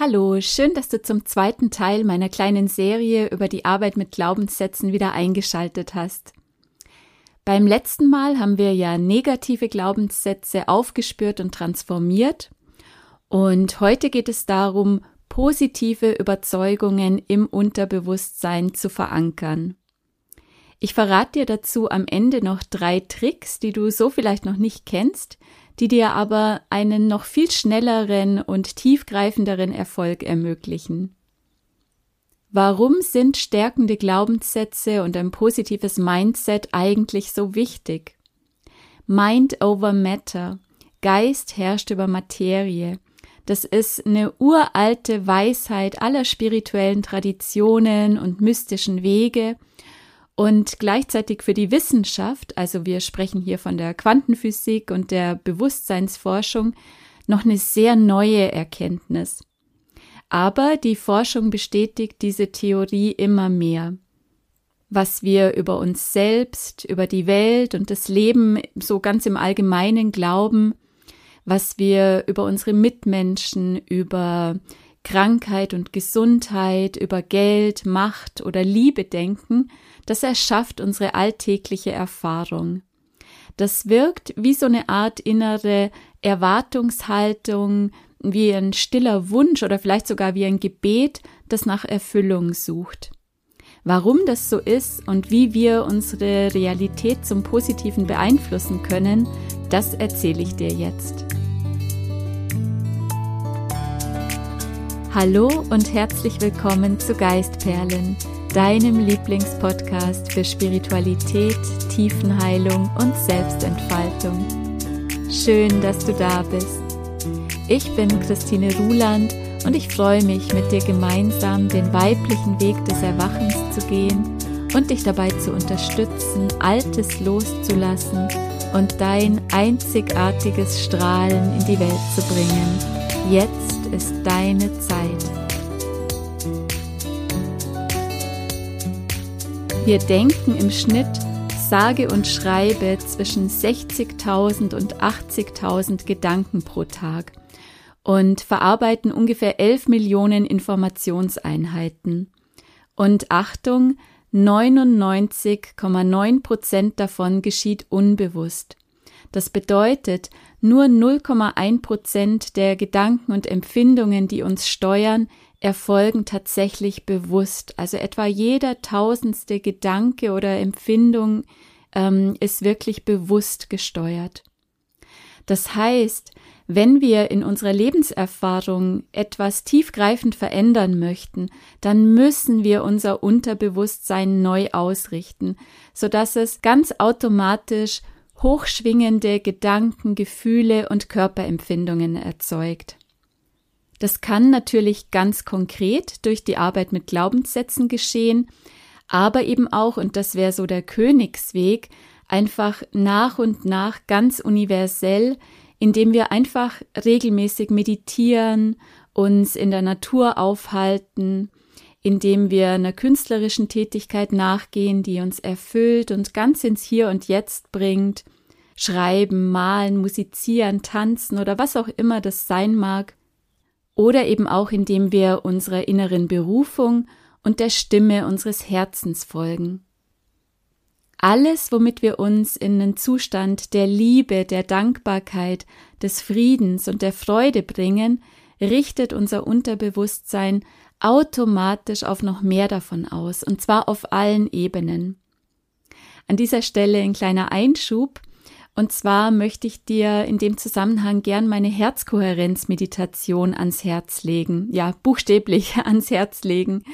Hallo, schön, dass du zum zweiten Teil meiner kleinen Serie über die Arbeit mit Glaubenssätzen wieder eingeschaltet hast. Beim letzten Mal haben wir ja negative Glaubenssätze aufgespürt und transformiert und heute geht es darum, positive Überzeugungen im Unterbewusstsein zu verankern. Ich verrate dir dazu am Ende noch drei Tricks, die du so vielleicht noch nicht kennst, die dir aber einen noch viel schnelleren und tiefgreifenderen Erfolg ermöglichen. Warum sind stärkende Glaubenssätze und ein positives Mindset eigentlich so wichtig? Mind over Matter. Geist herrscht über Materie. Das ist eine uralte Weisheit aller spirituellen Traditionen und mystischen Wege und gleichzeitig für die Wissenschaft, also wir sprechen hier von der Quantenphysik und der Bewusstseinsforschung, noch eine sehr neue Erkenntnis. Aber die Forschung bestätigt diese Theorie immer mehr. Was wir über uns selbst, über die Welt und das Leben so ganz im Allgemeinen glauben, was wir über unsere Mitmenschen, über Krankheit und Gesundheit, über Geld, Macht oder Liebe denken, das erschafft unsere alltägliche Erfahrung. Das wirkt wie so eine Art innere Erwartungshaltung, wie ein stiller Wunsch oder vielleicht sogar wie ein Gebet, das nach Erfüllung sucht. Warum das so ist und wie wir unsere Realität zum Positiven beeinflussen können, das erzähle ich dir jetzt. Hallo und herzlich willkommen zu Geistperlen deinem Lieblingspodcast für Spiritualität, Tiefenheilung und Selbstentfaltung. Schön, dass du da bist. Ich bin Christine Ruland und ich freue mich, mit dir gemeinsam den weiblichen Weg des Erwachens zu gehen und dich dabei zu unterstützen, Altes loszulassen und dein einzigartiges Strahlen in die Welt zu bringen. Jetzt ist deine Zeit. Wir denken im Schnitt sage und schreibe zwischen 60.000 und 80.000 Gedanken pro Tag und verarbeiten ungefähr 11 Millionen Informationseinheiten. Und Achtung, 99,9 Prozent davon geschieht unbewusst. Das bedeutet, nur 0,1 Prozent der Gedanken und Empfindungen, die uns steuern, erfolgen tatsächlich bewusst. Also etwa jeder tausendste Gedanke oder Empfindung ähm, ist wirklich bewusst gesteuert. Das heißt, wenn wir in unserer Lebenserfahrung etwas tiefgreifend verändern möchten, dann müssen wir unser Unterbewusstsein neu ausrichten, so dass es ganz automatisch hochschwingende Gedanken, Gefühle und Körperempfindungen erzeugt. Das kann natürlich ganz konkret durch die Arbeit mit Glaubenssätzen geschehen, aber eben auch, und das wäre so der Königsweg, einfach nach und nach ganz universell, indem wir einfach regelmäßig meditieren, uns in der Natur aufhalten, indem wir einer künstlerischen Tätigkeit nachgehen, die uns erfüllt und ganz ins Hier und Jetzt bringt, schreiben, malen, musizieren, tanzen oder was auch immer das sein mag, oder eben auch indem wir unserer inneren Berufung und der Stimme unseres Herzens folgen. Alles, womit wir uns in einen Zustand der Liebe, der Dankbarkeit, des Friedens und der Freude bringen, richtet unser Unterbewusstsein automatisch auf noch mehr davon aus, und zwar auf allen Ebenen. An dieser Stelle ein kleiner Einschub. Und zwar möchte ich dir in dem Zusammenhang gern meine Herzkohärenzmeditation ans Herz legen. Ja, buchstäblich ans Herz legen.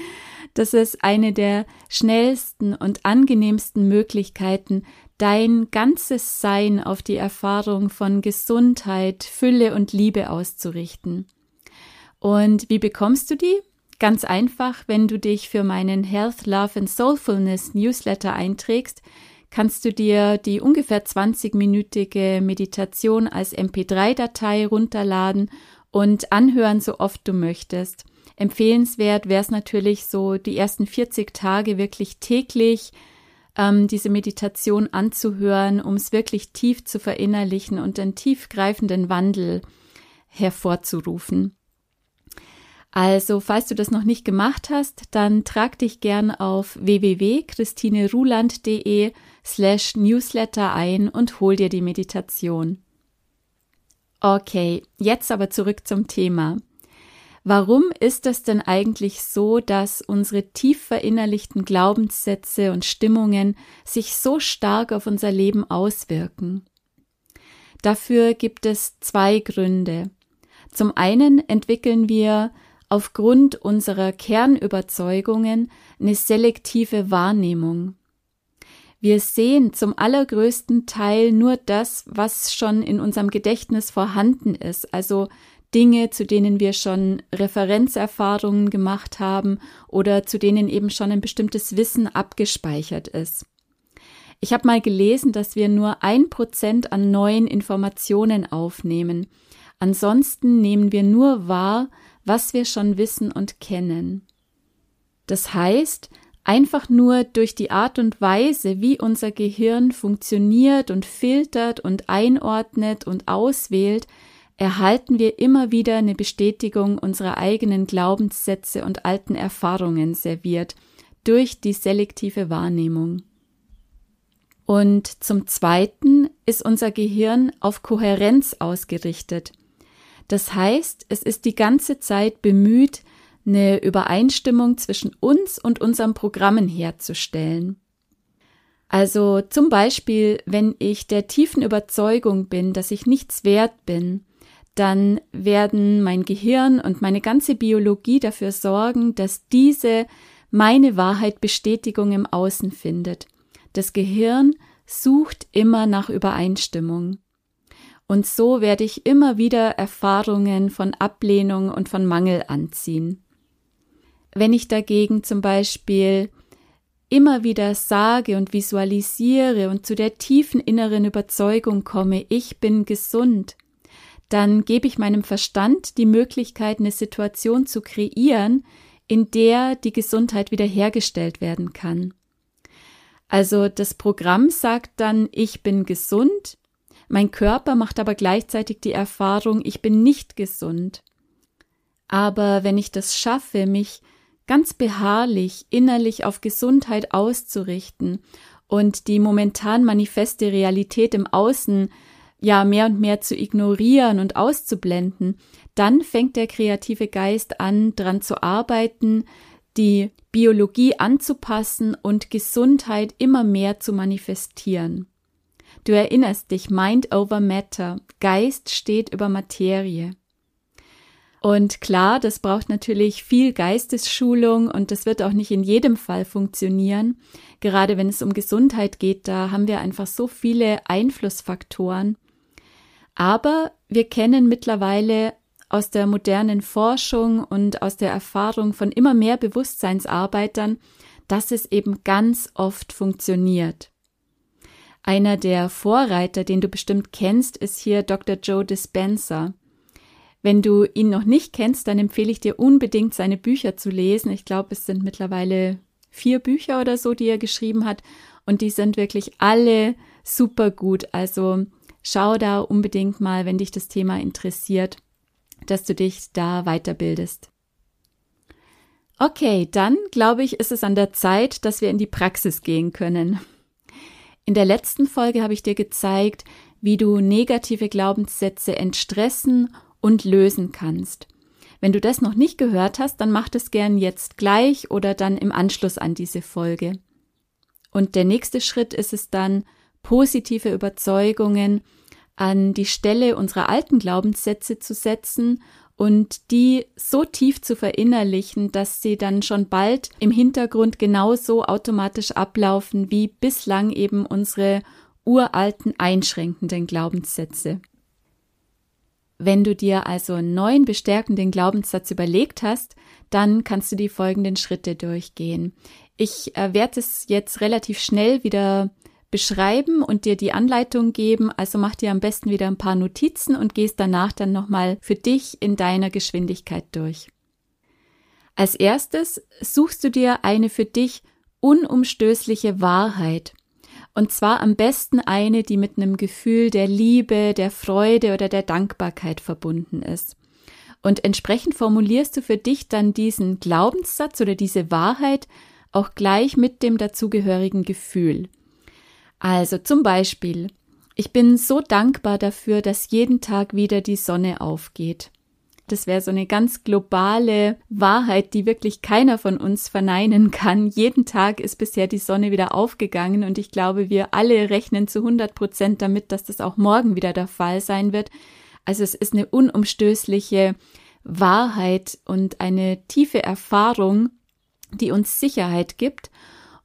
Das ist eine der schnellsten und angenehmsten Möglichkeiten, dein ganzes Sein auf die Erfahrung von Gesundheit, Fülle und Liebe auszurichten. Und wie bekommst du die? Ganz einfach, wenn du dich für meinen Health, Love and Soulfulness Newsletter einträgst, kannst du dir die ungefähr 20-minütige Meditation als MP3-Datei runterladen und anhören, so oft du möchtest. Empfehlenswert wäre es natürlich so, die ersten 40 Tage wirklich täglich ähm, diese Meditation anzuhören, um es wirklich tief zu verinnerlichen und einen tiefgreifenden Wandel hervorzurufen. Also, falls du das noch nicht gemacht hast, dann trag dich gern auf www.christineruland.de slash newsletter ein und hol dir die Meditation. Okay, jetzt aber zurück zum Thema. Warum ist es denn eigentlich so, dass unsere tief verinnerlichten Glaubenssätze und Stimmungen sich so stark auf unser Leben auswirken? Dafür gibt es zwei Gründe. Zum einen entwickeln wir aufgrund unserer Kernüberzeugungen eine selektive Wahrnehmung. Wir sehen zum allergrößten Teil nur das, was schon in unserem Gedächtnis vorhanden ist, also Dinge, zu denen wir schon Referenzerfahrungen gemacht haben oder zu denen eben schon ein bestimmtes Wissen abgespeichert ist. Ich habe mal gelesen, dass wir nur ein Prozent an neuen Informationen aufnehmen. Ansonsten nehmen wir nur wahr, was wir schon wissen und kennen. Das heißt, einfach nur durch die Art und Weise, wie unser Gehirn funktioniert und filtert und einordnet und auswählt, erhalten wir immer wieder eine Bestätigung unserer eigenen Glaubenssätze und alten Erfahrungen serviert durch die selektive Wahrnehmung. Und zum Zweiten ist unser Gehirn auf Kohärenz ausgerichtet. Das heißt, es ist die ganze Zeit bemüht, eine Übereinstimmung zwischen uns und unseren Programmen herzustellen. Also zum Beispiel, wenn ich der tiefen Überzeugung bin, dass ich nichts wert bin, dann werden mein Gehirn und meine ganze Biologie dafür sorgen, dass diese meine Wahrheit Bestätigung im Außen findet. Das Gehirn sucht immer nach Übereinstimmung. Und so werde ich immer wieder Erfahrungen von Ablehnung und von Mangel anziehen. Wenn ich dagegen zum Beispiel immer wieder sage und visualisiere und zu der tiefen inneren Überzeugung komme, ich bin gesund, dann gebe ich meinem Verstand die Möglichkeit, eine Situation zu kreieren, in der die Gesundheit wiederhergestellt werden kann. Also das Programm sagt dann, ich bin gesund, mein Körper macht aber gleichzeitig die Erfahrung, ich bin nicht gesund. Aber wenn ich das schaffe, mich ganz beharrlich innerlich auf Gesundheit auszurichten und die momentan manifeste Realität im Außen ja mehr und mehr zu ignorieren und auszublenden, dann fängt der kreative Geist an, dran zu arbeiten, die Biologie anzupassen und Gesundheit immer mehr zu manifestieren. Du erinnerst dich, Mind over Matter, Geist steht über Materie. Und klar, das braucht natürlich viel Geistesschulung und das wird auch nicht in jedem Fall funktionieren. Gerade wenn es um Gesundheit geht, da haben wir einfach so viele Einflussfaktoren. Aber wir kennen mittlerweile aus der modernen Forschung und aus der Erfahrung von immer mehr Bewusstseinsarbeitern, dass es eben ganz oft funktioniert. Einer der Vorreiter, den du bestimmt kennst, ist hier Dr. Joe Dispenza. Wenn du ihn noch nicht kennst, dann empfehle ich dir unbedingt seine Bücher zu lesen. Ich glaube, es sind mittlerweile vier Bücher oder so, die er geschrieben hat. Und die sind wirklich alle super gut. Also schau da unbedingt mal, wenn dich das Thema interessiert, dass du dich da weiterbildest. Okay, dann glaube ich, ist es an der Zeit, dass wir in die Praxis gehen können. In der letzten Folge habe ich dir gezeigt, wie du negative Glaubenssätze entstressen und lösen kannst. Wenn du das noch nicht gehört hast, dann mach das gern jetzt gleich oder dann im Anschluss an diese Folge. Und der nächste Schritt ist es dann, positive Überzeugungen an die Stelle unserer alten Glaubenssätze zu setzen und die so tief zu verinnerlichen, dass sie dann schon bald im Hintergrund genauso automatisch ablaufen wie bislang eben unsere uralten einschränkenden Glaubenssätze. Wenn du dir also einen neuen bestärkenden Glaubenssatz überlegt hast, dann kannst du die folgenden Schritte durchgehen. Ich äh, werde es jetzt relativ schnell wieder beschreiben und dir die Anleitung geben. Also mach dir am besten wieder ein paar Notizen und gehst danach dann nochmal für dich in deiner Geschwindigkeit durch. Als erstes suchst du dir eine für dich unumstößliche Wahrheit. Und zwar am besten eine, die mit einem Gefühl der Liebe, der Freude oder der Dankbarkeit verbunden ist. Und entsprechend formulierst du für dich dann diesen Glaubenssatz oder diese Wahrheit auch gleich mit dem dazugehörigen Gefühl. Also zum Beispiel, ich bin so dankbar dafür, dass jeden Tag wieder die Sonne aufgeht. Das wäre so eine ganz globale Wahrheit, die wirklich keiner von uns verneinen kann. Jeden Tag ist bisher die Sonne wieder aufgegangen und ich glaube, wir alle rechnen zu 100 Prozent damit, dass das auch morgen wieder der Fall sein wird. Also es ist eine unumstößliche Wahrheit und eine tiefe Erfahrung, die uns Sicherheit gibt.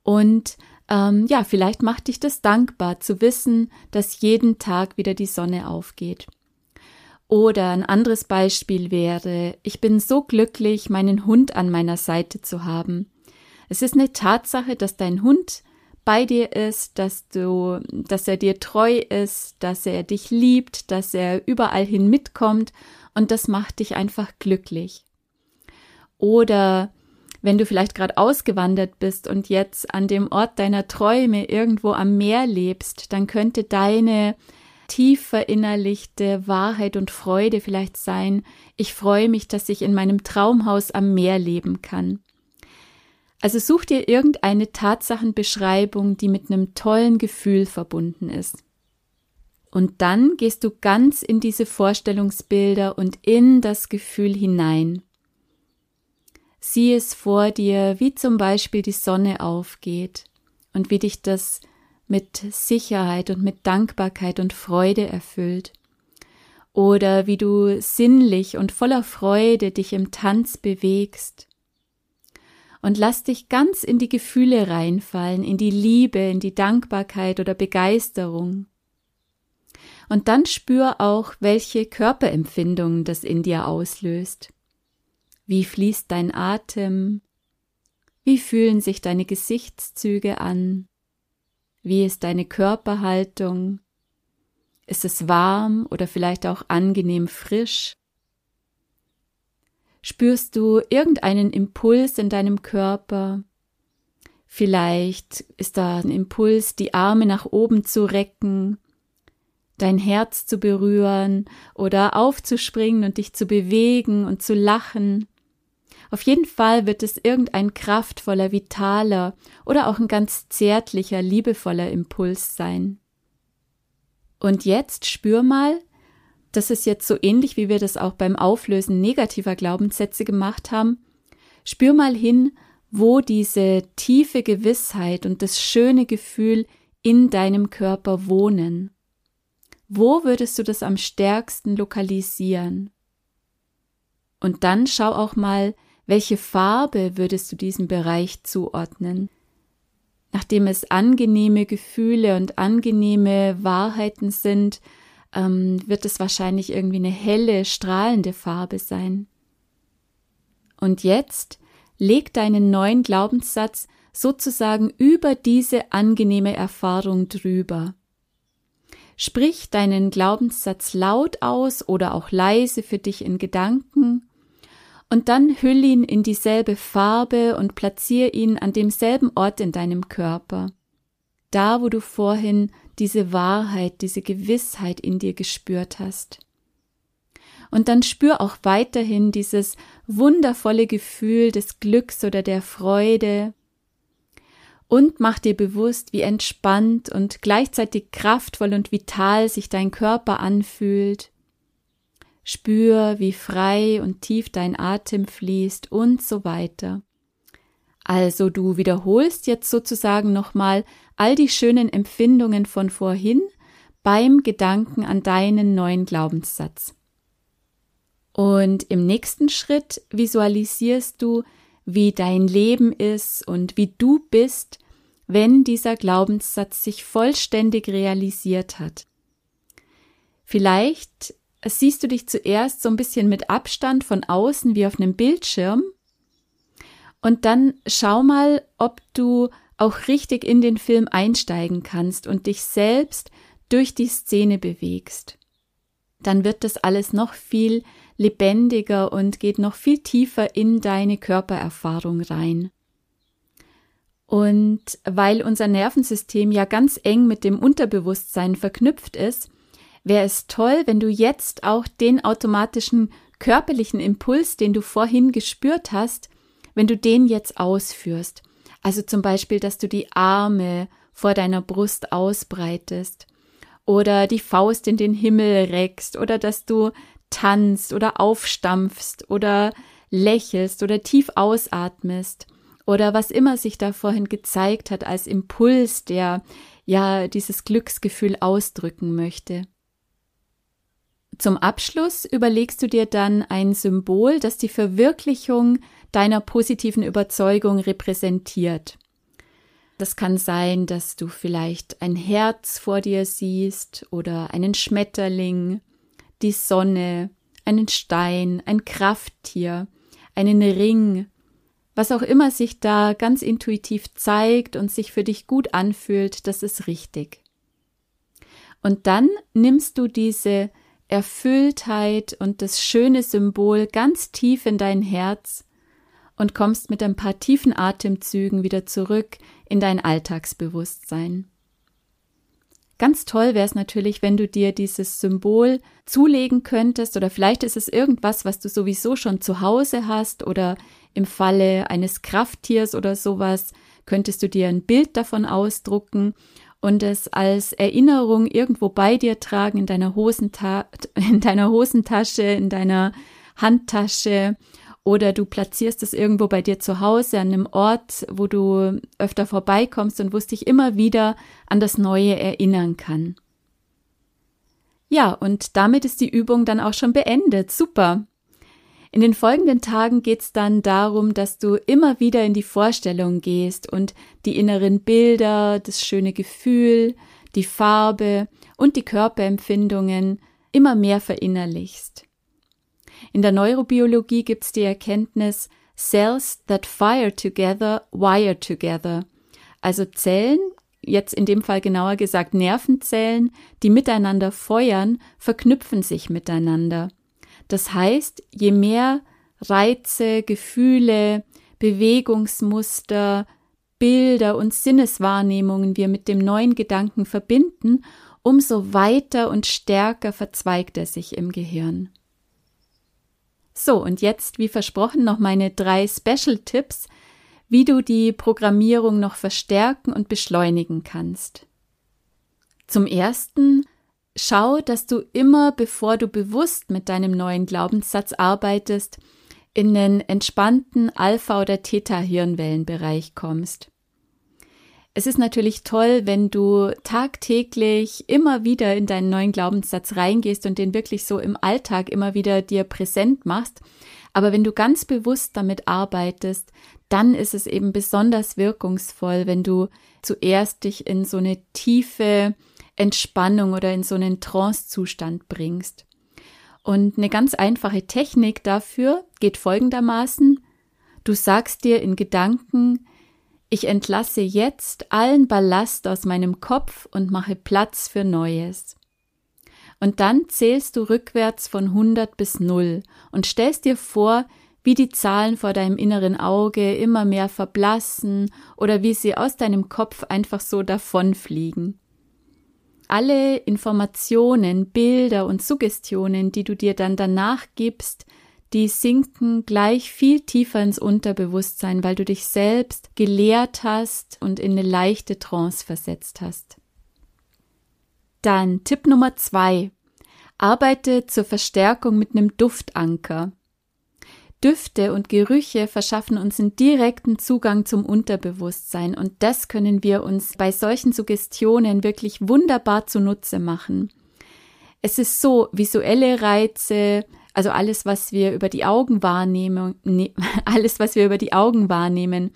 Und ähm, ja, vielleicht macht dich das dankbar zu wissen, dass jeden Tag wieder die Sonne aufgeht. Oder ein anderes Beispiel wäre, ich bin so glücklich, meinen Hund an meiner Seite zu haben. Es ist eine Tatsache, dass dein Hund bei dir ist, dass du, dass er dir treu ist, dass er dich liebt, dass er überall hin mitkommt und das macht dich einfach glücklich. Oder wenn du vielleicht gerade ausgewandert bist und jetzt an dem Ort deiner Träume irgendwo am Meer lebst, dann könnte deine tief verinnerlichte Wahrheit und Freude vielleicht sein, ich freue mich, dass ich in meinem Traumhaus am Meer leben kann. Also such dir irgendeine Tatsachenbeschreibung, die mit einem tollen Gefühl verbunden ist. Und dann gehst du ganz in diese Vorstellungsbilder und in das Gefühl hinein. Sieh es vor dir, wie zum Beispiel die Sonne aufgeht und wie dich das mit Sicherheit und mit Dankbarkeit und Freude erfüllt. Oder wie du sinnlich und voller Freude dich im Tanz bewegst. Und lass dich ganz in die Gefühle reinfallen, in die Liebe, in die Dankbarkeit oder Begeisterung. Und dann spür auch, welche Körperempfindungen das in dir auslöst. Wie fließt dein Atem? Wie fühlen sich deine Gesichtszüge an? Wie ist deine Körperhaltung? Ist es warm oder vielleicht auch angenehm frisch? Spürst du irgendeinen Impuls in deinem Körper? Vielleicht ist da ein Impuls, die Arme nach oben zu recken, dein Herz zu berühren oder aufzuspringen und dich zu bewegen und zu lachen. Auf jeden Fall wird es irgendein kraftvoller, vitaler oder auch ein ganz zärtlicher, liebevoller Impuls sein. Und jetzt spür mal, das ist jetzt so ähnlich, wie wir das auch beim Auflösen negativer Glaubenssätze gemacht haben. Spür mal hin, wo diese tiefe Gewissheit und das schöne Gefühl in deinem Körper wohnen. Wo würdest du das am stärksten lokalisieren? Und dann schau auch mal, welche Farbe würdest du diesem Bereich zuordnen? Nachdem es angenehme Gefühle und angenehme Wahrheiten sind, ähm, wird es wahrscheinlich irgendwie eine helle, strahlende Farbe sein. Und jetzt leg deinen neuen Glaubenssatz sozusagen über diese angenehme Erfahrung drüber. Sprich deinen Glaubenssatz laut aus oder auch leise für dich in Gedanken und dann hüll ihn in dieselbe Farbe und platzier ihn an demselben Ort in deinem Körper. Da, wo du vorhin diese Wahrheit, diese Gewissheit in dir gespürt hast. Und dann spür auch weiterhin dieses wundervolle Gefühl des Glücks oder der Freude und mach dir bewusst, wie entspannt und gleichzeitig kraftvoll und vital sich dein Körper anfühlt Spür, wie frei und tief dein Atem fließt und so weiter. Also du wiederholst jetzt sozusagen nochmal all die schönen Empfindungen von vorhin beim Gedanken an deinen neuen Glaubenssatz. Und im nächsten Schritt visualisierst du, wie dein Leben ist und wie du bist, wenn dieser Glaubenssatz sich vollständig realisiert hat. Vielleicht siehst du dich zuerst so ein bisschen mit Abstand von außen wie auf einem Bildschirm und dann schau mal, ob du auch richtig in den Film einsteigen kannst und dich selbst durch die Szene bewegst. Dann wird das alles noch viel lebendiger und geht noch viel tiefer in deine Körpererfahrung rein. Und weil unser Nervensystem ja ganz eng mit dem Unterbewusstsein verknüpft ist, wäre es toll, wenn du jetzt auch den automatischen körperlichen Impuls, den du vorhin gespürt hast, wenn du den jetzt ausführst. Also zum Beispiel, dass du die Arme vor deiner Brust ausbreitest oder die Faust in den Himmel reckst oder dass du tanzt oder aufstampfst oder lächelst oder tief ausatmest oder was immer sich da vorhin gezeigt hat als Impuls, der ja dieses Glücksgefühl ausdrücken möchte. Zum Abschluss überlegst du dir dann ein Symbol, das die Verwirklichung deiner positiven Überzeugung repräsentiert. Das kann sein, dass du vielleicht ein Herz vor dir siehst oder einen Schmetterling, die Sonne, einen Stein, ein Krafttier, einen Ring, was auch immer sich da ganz intuitiv zeigt und sich für dich gut anfühlt, das ist richtig. Und dann nimmst du diese Erfülltheit und das schöne Symbol ganz tief in dein Herz und kommst mit ein paar tiefen Atemzügen wieder zurück in dein Alltagsbewusstsein. Ganz toll wäre es natürlich, wenn du dir dieses Symbol zulegen könntest oder vielleicht ist es irgendwas, was du sowieso schon zu Hause hast oder im Falle eines Krafttiers oder sowas könntest du dir ein Bild davon ausdrucken und es als Erinnerung irgendwo bei dir tragen in deiner, Hosenta in deiner Hosentasche, in deiner Handtasche oder du platzierst es irgendwo bei dir zu Hause an einem Ort, wo du öfter vorbeikommst und wo es dich immer wieder an das Neue erinnern kann. Ja, und damit ist die Übung dann auch schon beendet. Super. In den folgenden Tagen geht es dann darum, dass du immer wieder in die Vorstellung gehst und die inneren Bilder, das schöne Gefühl, die Farbe und die Körperempfindungen immer mehr verinnerlichst. In der Neurobiologie gibt es die Erkenntnis, Cells that fire together wire together. Also Zellen, jetzt in dem Fall genauer gesagt Nervenzellen, die miteinander feuern, verknüpfen sich miteinander. Das heißt, je mehr Reize, Gefühle, Bewegungsmuster, Bilder und Sinneswahrnehmungen wir mit dem neuen Gedanken verbinden, umso weiter und stärker verzweigt er sich im Gehirn. So, und jetzt, wie versprochen, noch meine drei Special-Tipps, wie du die Programmierung noch verstärken und beschleunigen kannst. Zum ersten Schau, dass du immer, bevor du bewusst mit deinem neuen Glaubenssatz arbeitest, in den entspannten Alpha- oder Theta-Hirnwellenbereich kommst. Es ist natürlich toll, wenn du tagtäglich immer wieder in deinen neuen Glaubenssatz reingehst und den wirklich so im Alltag immer wieder dir präsent machst. Aber wenn du ganz bewusst damit arbeitest, dann ist es eben besonders wirkungsvoll, wenn du zuerst dich in so eine tiefe Entspannung oder in so einen Trance-Zustand bringst. Und eine ganz einfache Technik dafür geht folgendermaßen. Du sagst dir in Gedanken, ich entlasse jetzt allen Ballast aus meinem Kopf und mache Platz für Neues. Und dann zählst du rückwärts von 100 bis 0 und stellst dir vor, wie die Zahlen vor deinem inneren Auge immer mehr verblassen oder wie sie aus deinem Kopf einfach so davonfliegen alle Informationen, Bilder und Suggestionen, die du dir dann danach gibst, die sinken gleich viel tiefer ins Unterbewusstsein, weil du dich selbst gelehrt hast und in eine leichte Trance versetzt hast. Dann Tipp Nummer zwei. Arbeite zur Verstärkung mit einem Duftanker. Düfte und Gerüche verschaffen uns einen direkten Zugang zum Unterbewusstsein und das können wir uns bei solchen Suggestionen wirklich wunderbar zunutze machen. Es ist so, visuelle Reize, also alles, was wir über die Augen wahrnehmen, ne, alles, was wir über die Augen wahrnehmen,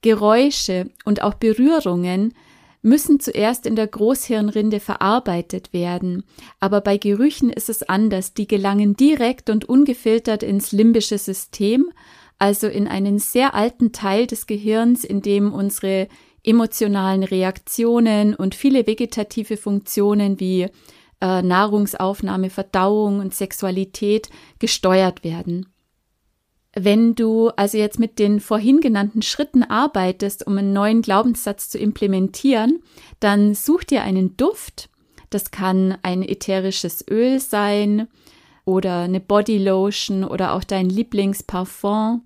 Geräusche und auch Berührungen müssen zuerst in der Großhirnrinde verarbeitet werden. Aber bei Gerüchen ist es anders. Die gelangen direkt und ungefiltert ins limbische System, also in einen sehr alten Teil des Gehirns, in dem unsere emotionalen Reaktionen und viele vegetative Funktionen wie äh, Nahrungsaufnahme, Verdauung und Sexualität gesteuert werden. Wenn du also jetzt mit den vorhin genannten Schritten arbeitest, um einen neuen Glaubenssatz zu implementieren, dann such dir einen Duft. Das kann ein ätherisches Öl sein, oder eine Bodylotion oder auch dein Lieblingsparfum.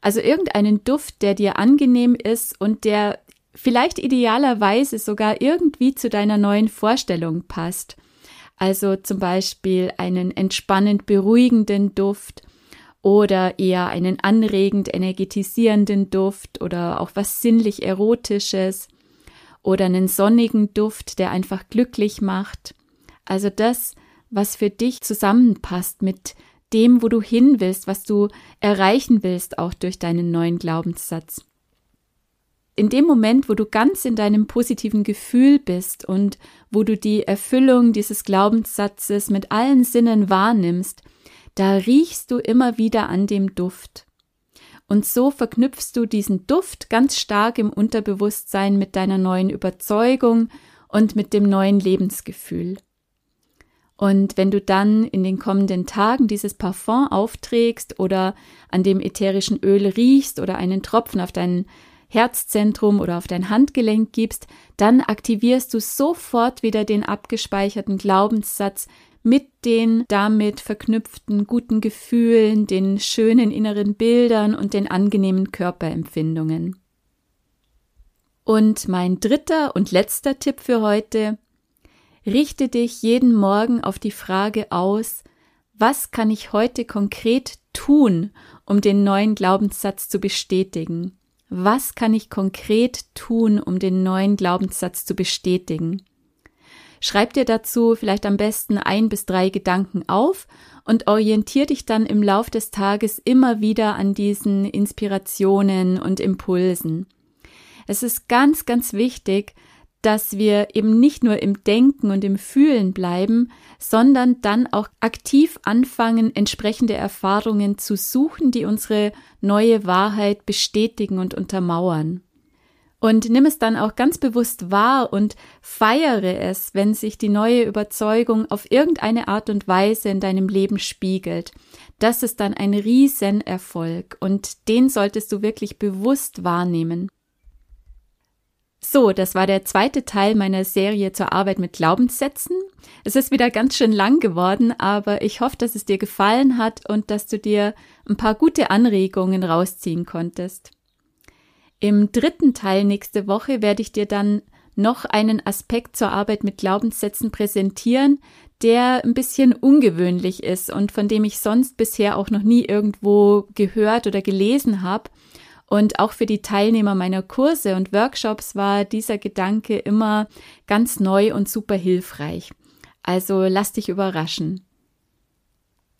Also irgendeinen Duft, der dir angenehm ist und der vielleicht idealerweise sogar irgendwie zu deiner neuen Vorstellung passt. Also zum Beispiel einen entspannend beruhigenden Duft oder eher einen anregend energetisierenden Duft oder auch was sinnlich erotisches oder einen sonnigen Duft, der einfach glücklich macht. Also das, was für dich zusammenpasst mit dem, wo du hin willst, was du erreichen willst, auch durch deinen neuen Glaubenssatz. In dem Moment, wo du ganz in deinem positiven Gefühl bist und wo du die Erfüllung dieses Glaubenssatzes mit allen Sinnen wahrnimmst, da riechst du immer wieder an dem Duft. Und so verknüpfst du diesen Duft ganz stark im Unterbewusstsein mit deiner neuen Überzeugung und mit dem neuen Lebensgefühl. Und wenn du dann in den kommenden Tagen dieses Parfum aufträgst oder an dem ätherischen Öl riechst oder einen Tropfen auf dein Herzzentrum oder auf dein Handgelenk gibst, dann aktivierst du sofort wieder den abgespeicherten Glaubenssatz mit den damit verknüpften guten Gefühlen, den schönen inneren Bildern und den angenehmen Körperempfindungen. Und mein dritter und letzter Tipp für heute, richte dich jeden Morgen auf die Frage aus, was kann ich heute konkret tun, um den neuen Glaubenssatz zu bestätigen? Was kann ich konkret tun, um den neuen Glaubenssatz zu bestätigen? Schreib dir dazu vielleicht am besten ein bis drei Gedanken auf und orientier dich dann im Lauf des Tages immer wieder an diesen Inspirationen und Impulsen. Es ist ganz, ganz wichtig, dass wir eben nicht nur im Denken und im Fühlen bleiben, sondern dann auch aktiv anfangen, entsprechende Erfahrungen zu suchen, die unsere neue Wahrheit bestätigen und untermauern. Und nimm es dann auch ganz bewusst wahr und feiere es, wenn sich die neue Überzeugung auf irgendeine Art und Weise in deinem Leben spiegelt. Das ist dann ein Riesenerfolg und den solltest du wirklich bewusst wahrnehmen. So, das war der zweite Teil meiner Serie zur Arbeit mit Glaubenssätzen. Es ist wieder ganz schön lang geworden, aber ich hoffe, dass es dir gefallen hat und dass du dir ein paar gute Anregungen rausziehen konntest. Im dritten Teil nächste Woche werde ich dir dann noch einen Aspekt zur Arbeit mit Glaubenssätzen präsentieren, der ein bisschen ungewöhnlich ist und von dem ich sonst bisher auch noch nie irgendwo gehört oder gelesen habe. Und auch für die Teilnehmer meiner Kurse und Workshops war dieser Gedanke immer ganz neu und super hilfreich. Also lass dich überraschen.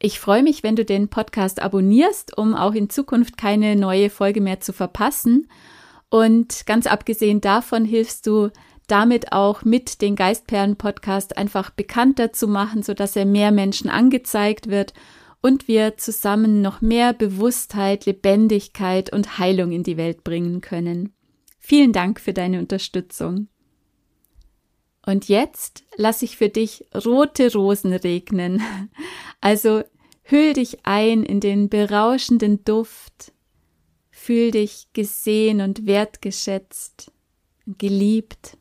Ich freue mich, wenn du den Podcast abonnierst, um auch in Zukunft keine neue Folge mehr zu verpassen. Und ganz abgesehen davon hilfst du damit auch mit den Geistperlen Podcast einfach bekannter zu machen, so dass er mehr Menschen angezeigt wird und wir zusammen noch mehr Bewusstheit, Lebendigkeit und Heilung in die Welt bringen können. Vielen Dank für deine Unterstützung. Und jetzt lasse ich für dich rote Rosen regnen. Also hüll dich ein in den berauschenden Duft. Fühl dich gesehen und wertgeschätzt, geliebt.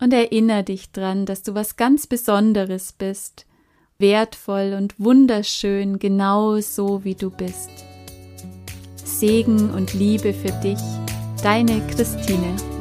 Und erinnere dich dran, dass du was ganz Besonderes bist, wertvoll und wunderschön, genau so wie du bist. Segen und Liebe für dich, deine Christine.